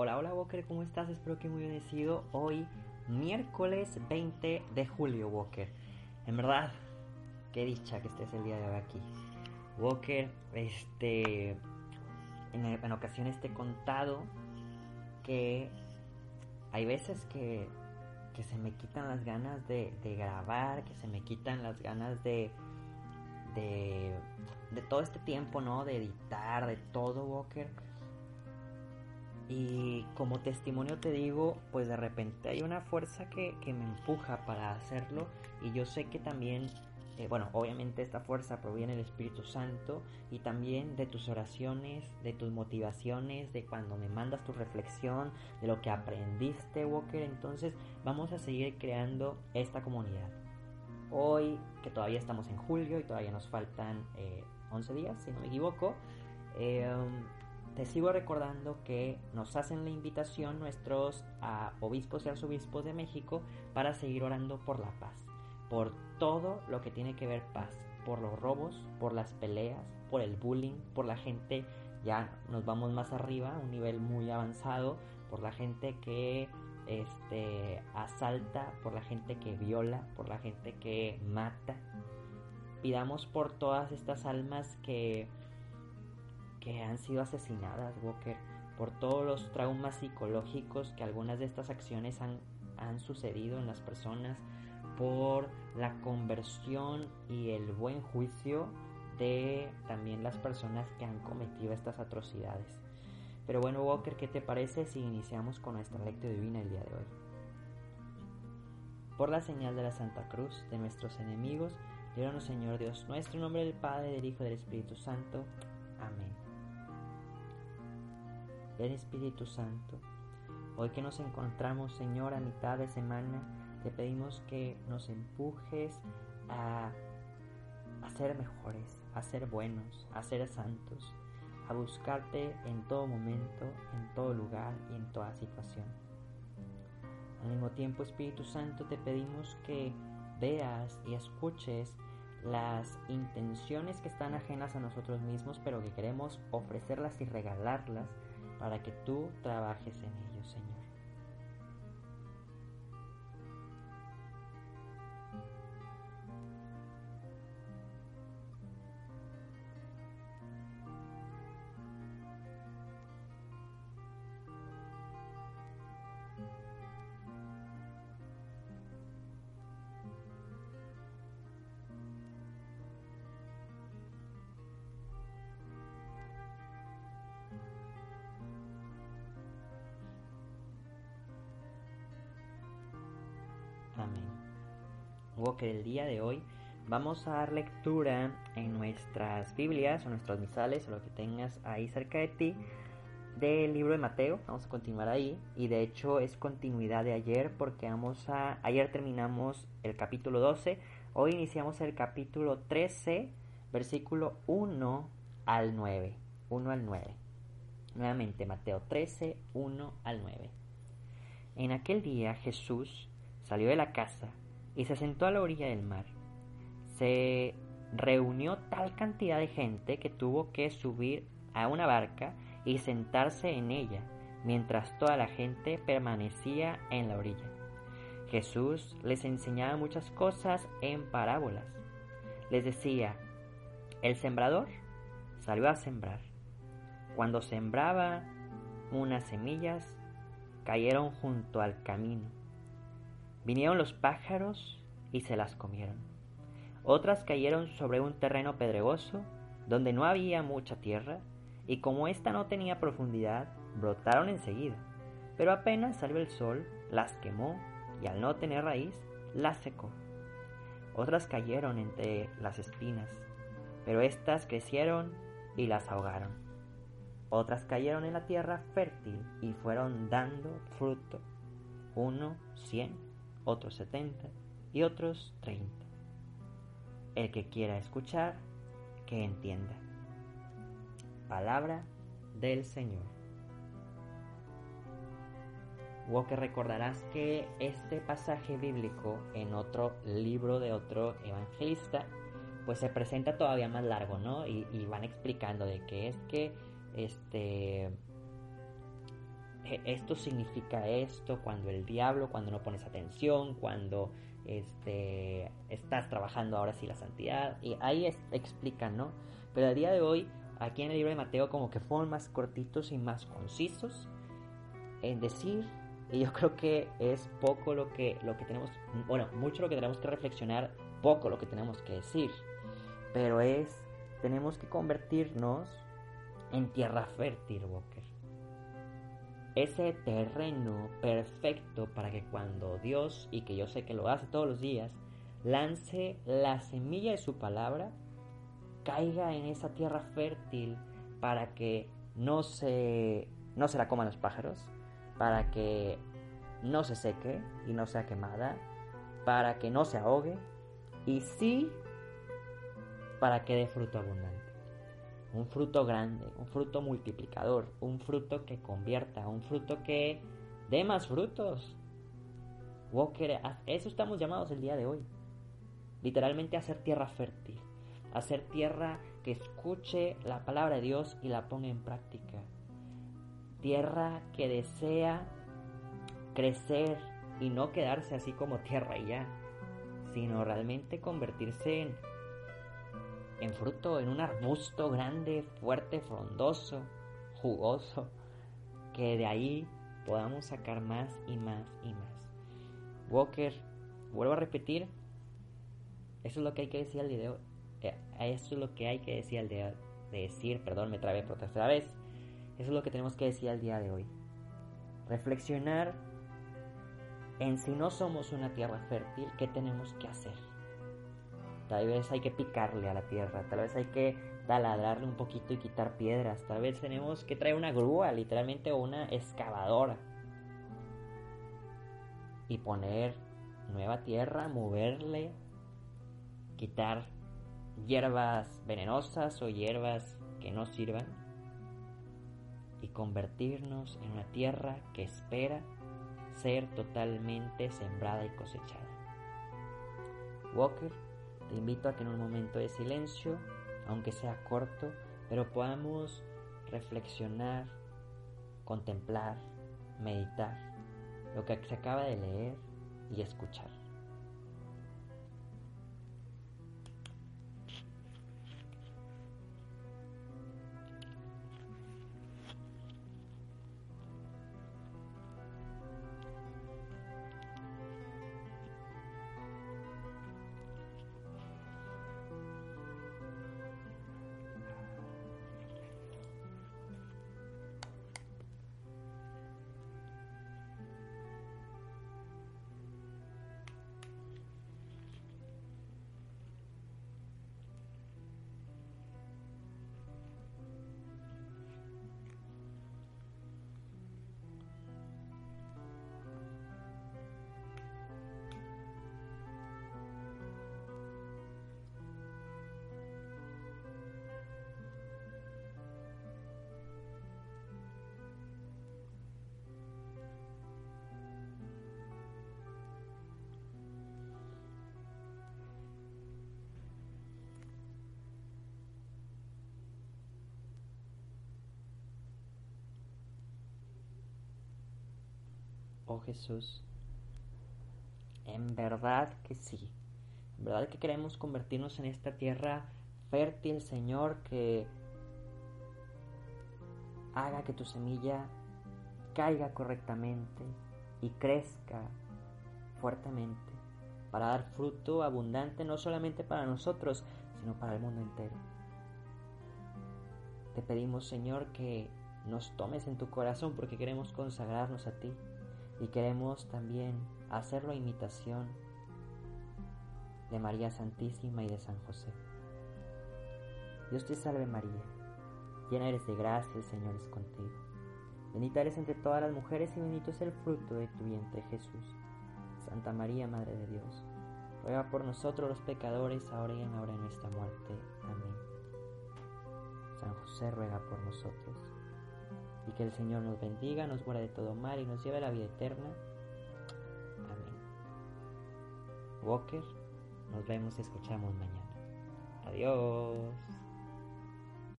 Hola, hola Walker, ¿cómo estás? Espero que muy bendecido. Hoy, miércoles 20 de julio, Walker. En verdad, qué dicha que estés el día de hoy aquí. Walker, este. En, ocasiones te he contado que hay veces que, que se me quitan las ganas de, de grabar, que se me quitan las ganas de, de, de todo este tiempo, ¿no? De editar, de todo, Walker y como testimonio te digo, pues de repente hay una fuerza que, me empuja para hacerlo y yo sé que también, eh, bueno, obviamente esta fuerza proviene del Espíritu Santo y también de tus oraciones, de tus motivaciones, de cuando me mandas tu reflexión, de lo que aprendiste, Walker. Entonces vamos a seguir creando esta comunidad. Hoy, que todavía estamos en julio y todavía nos faltan 11 eh, días, si no me equivoco, eh, te sigo recordando que nos hacen la invitación nuestros obispos y arzobispos de México para seguir orando por la paz, por todo lo que tiene que ver paz, por los robos, por las peleas, por el bullying, por la gente, ya nos vamos más arriba, un nivel muy avanzado, por la gente que este, asalta, por la gente que viola, por la gente que mata. Pidamos por todas estas almas que han sido asesinadas, Walker, por todos los traumas psicológicos que algunas de estas acciones han, han sucedido en las personas, por la conversión y el buen juicio de también las personas que han cometido estas atrocidades. Pero bueno, Walker, ¿qué te parece si iniciamos con nuestra lectura divina el día de hoy? Por la señal de la Santa Cruz de nuestros enemigos, líbranos Señor Dios nuestro, nombre del Padre, del Hijo y del Espíritu Santo. Amén. Ven Espíritu Santo. Hoy que nos encontramos, Señor, a mitad de semana, te pedimos que nos empujes a, a ser mejores, a ser buenos, a ser santos, a buscarte en todo momento, en todo lugar y en toda situación. Al mismo tiempo, Espíritu Santo, te pedimos que veas y escuches las intenciones que están ajenas a nosotros mismos, pero que queremos ofrecerlas y regalarlas para que tú trabajes en ello, Señor. Que el día de hoy vamos a dar lectura en nuestras Biblias o nuestros misales o lo que tengas ahí cerca de ti del libro de Mateo. Vamos a continuar ahí y de hecho es continuidad de ayer porque vamos a ayer terminamos el capítulo 12, hoy iniciamos el capítulo 13, versículo 1 al 9. 1 al 9. Nuevamente Mateo 13, 1 al 9. En aquel día Jesús salió de la casa y se sentó a la orilla del mar. Se reunió tal cantidad de gente que tuvo que subir a una barca y sentarse en ella, mientras toda la gente permanecía en la orilla. Jesús les enseñaba muchas cosas en parábolas. Les decía, el sembrador salió a sembrar. Cuando sembraba unas semillas, cayeron junto al camino Vinieron los pájaros y se las comieron. Otras cayeron sobre un terreno pedregoso, donde no había mucha tierra, y como ésta no tenía profundidad, brotaron enseguida. Pero apenas salió el sol, las quemó, y al no tener raíz, las secó. Otras cayeron entre las espinas, pero éstas crecieron y las ahogaron. Otras cayeron en la tierra fértil y fueron dando fruto, uno, cien otros 70 y otros 30. El que quiera escuchar, que entienda. Palabra del Señor. que recordarás que este pasaje bíblico en otro libro de otro evangelista, pues se presenta todavía más largo, ¿no? Y, van explicando de qué es que este esto significa esto, cuando el diablo, cuando no pones atención, cuando este, estás trabajando ahora sí la santidad. Y ahí explican, ¿no? Pero a día de hoy, aquí en el libro de Mateo, como que fueron más cortitos y más concisos en decir. Y yo creo que es poco lo que, lo que tenemos, bueno, mucho lo que tenemos que reflexionar, poco lo que tenemos que decir. Pero es, tenemos que convertirnos en tierra fértil, Walker ese terreno perfecto para que cuando Dios, y que yo sé que lo hace todos los días, lance la semilla de su palabra, caiga en esa tierra fértil para que no se, no la coman los pájaros, para que no se seque y no sea quemada, para que no se ahogue y sí para que dé fruto abundante un fruto grande, un fruto multiplicador, un fruto que convierta, un fruto que dé más frutos. Walker, a eso estamos llamados el día de hoy. Literalmente a hacer tierra fértil, a hacer tierra que escuche la palabra de Dios y la ponga en práctica. Tierra que desea crecer y no quedarse así como tierra y ya, sino realmente convertirse en en fruto, en un arbusto grande, fuerte, frondoso, jugoso, que de ahí podamos sacar más y más y más. Walker, vuelvo a repetir, eso es lo que hay que decir al hoy. Eh, eso es lo que hay que decir al día de decir, perdón, me trabé por tercera vez. Eso es lo que tenemos que decir al día de hoy. Reflexionar en si no somos una tierra fértil, ¿qué tenemos que hacer? Tal vez hay que picarle a la tierra, tal vez hay que taladrarle un poquito y quitar piedras, tal vez tenemos que traer una grúa, literalmente, o una excavadora. Y poner nueva tierra, moverle, quitar hierbas venenosas o hierbas que no sirvan y convertirnos en una tierra que espera ser totalmente sembrada y cosechada. Walker te invito a que en un momento de silencio, aunque sea corto, pero podamos reflexionar, contemplar, meditar lo que se acaba de leer y escuchar. Oh Jesús, en verdad que sí, en verdad que queremos convertirnos en esta tierra fértil, Señor, que haga que tu semilla caiga correctamente y crezca fuertemente para dar fruto abundante no solamente para nosotros, sino para el mundo entero. Te pedimos, Señor, que nos tomes en tu corazón porque queremos consagrarnos a ti y queremos también hacerlo a imitación de María Santísima y de San José. Dios te salve María, llena eres de gracia, el Señor es contigo. Bendita eres entre todas las mujeres y bendito es el fruto de tu vientre Jesús. Santa María, Madre de Dios, ruega por nosotros los pecadores, ahora y en la hora de nuestra muerte. Amén. San José ruega por nosotros y que el Señor nos bendiga, nos guarde de todo mal y nos lleve a la vida eterna. Amén. Walker, nos vemos y escuchamos mañana. Adiós.